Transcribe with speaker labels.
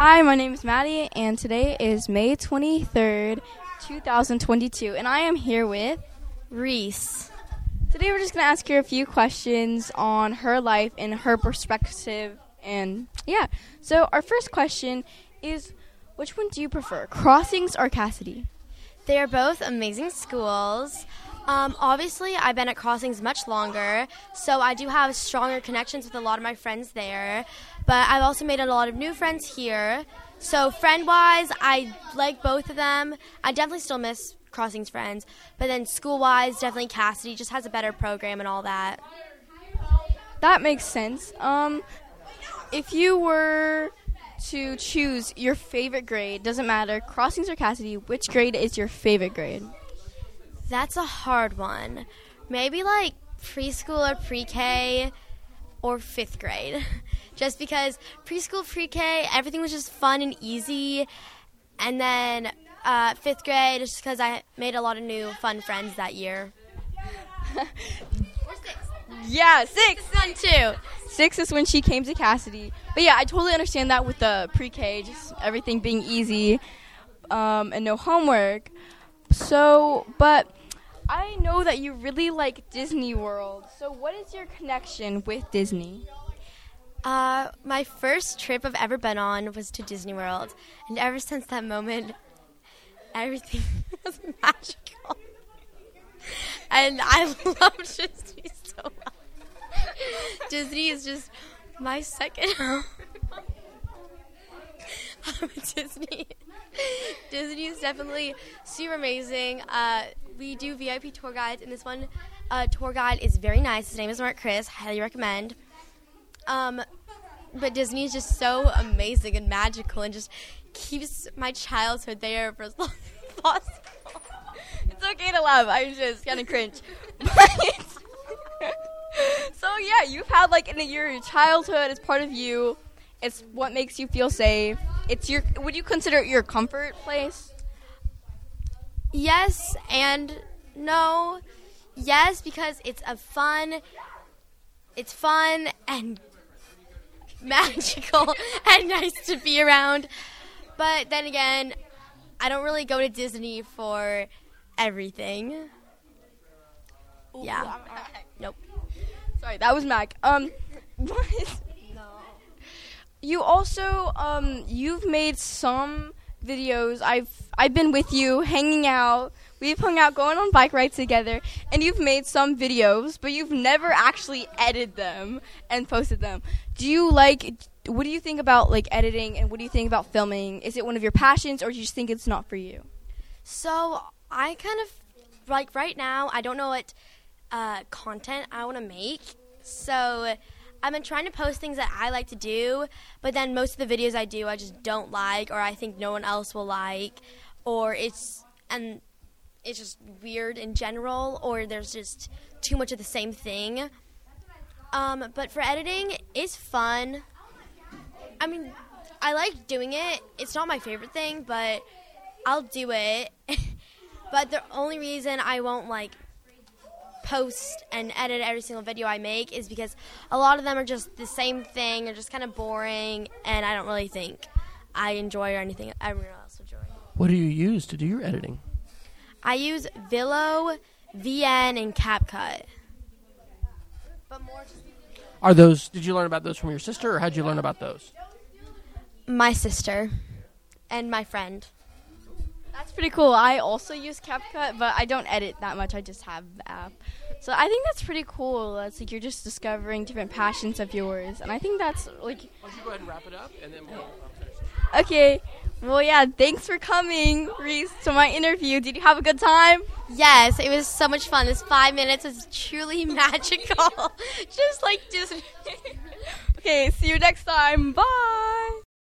Speaker 1: Hi, my name is Maddie, and today is May 23rd, 2022, and I am here with
Speaker 2: Reese.
Speaker 1: Today, we're just going to ask her a few questions on her life and her perspective. And yeah, so our first question is which one do you prefer, Crossings or Cassidy?
Speaker 2: They are both amazing schools. Um, obviously, I've been at Crossings much longer, so I do have stronger connections with a lot of my friends there. But I've also made a lot of new friends here. So, friend wise, I like both of them. I definitely still miss Crossings friends. But then, school wise, definitely Cassidy just has a better program and all that.
Speaker 1: That makes sense. Um, if you were to choose your favorite grade, doesn't matter, Crossings or Cassidy, which grade is your favorite grade?
Speaker 2: That's a hard one. Maybe like preschool or pre K or fifth grade. just because preschool, pre K, everything was just fun and easy. And then uh, fifth grade, just because I made a lot of new fun friends that year.
Speaker 1: Yeah, six.
Speaker 2: Fun too.
Speaker 1: Six is when she came to Cassidy. But yeah, I totally understand that with the pre-K, just everything being easy um, and no homework. So, but I know that you really like Disney World. So, what is your connection with Disney?
Speaker 2: Uh, my first trip I've ever been on was to Disney World, and ever since that moment, everything was magical. And I love Disney so much. Disney is just my second home. Disney. Disney is definitely super amazing. Uh, we do VIP tour guides, and this one uh, tour guide is very nice. His name is Mark Chris. Highly recommend. Um, but Disney is just so amazing and magical, and just keeps my childhood there for as long as possible.
Speaker 1: It's okay to laugh. I'm just kind of cringe. so yeah, you've had like in your childhood as part of you. It's what makes you feel safe. It's your. Would you consider it your comfort place?
Speaker 2: Yes and no. Yes, because it's a fun. It's fun and magical and nice to be around. But then again, I don't really go to Disney for everything. Yeah. Nope.
Speaker 1: Sorry, that was Mac. Um, what is, you also um you've made some videos. I've I've been with you hanging out. We've hung out going on bike rides together and you've made some videos, but you've never actually edited them and posted them. Do you like what do you think about like editing and what do you think about filming? Is it one of your passions or do you just think it's not for you?
Speaker 2: So I kind of like right now. I don't know what uh, content I want to make. So I've been trying to post things that I like to do, but then most of the videos I do I just don't like, or I think no one else will like, or it's and it's just weird in general, or there's just too much of the same thing. Um, but for editing, it's fun. I mean, I like doing it. It's not my favorite thing, but I'll do it. but the only reason I won't like post and edit every single video I make is because a lot of them are just the same thing, or just kind of boring, and I don't really think I enjoy or anything everyone else would enjoy.
Speaker 3: What do you use to do your editing?
Speaker 2: I use VLLO, VN, and CapCut. But more just
Speaker 3: Are those? Did you learn about those from your sister, or how'd you learn about those?
Speaker 2: my sister and my friend.
Speaker 1: That's pretty cool. I also use CapCut, but I don't edit that much. I just have the app. So I think that's pretty cool. It's like you're just discovering different passions of yours, and I think that's like
Speaker 3: Why don't you go ahead and wrap it up, and then we'll.
Speaker 1: okay. Well, yeah. Thanks for coming, Reese, to my interview. Did you have a good time?
Speaker 2: Yes, it was so much fun. This five minutes was truly magical. Just like Disney.
Speaker 1: Okay. See you next time. Bye.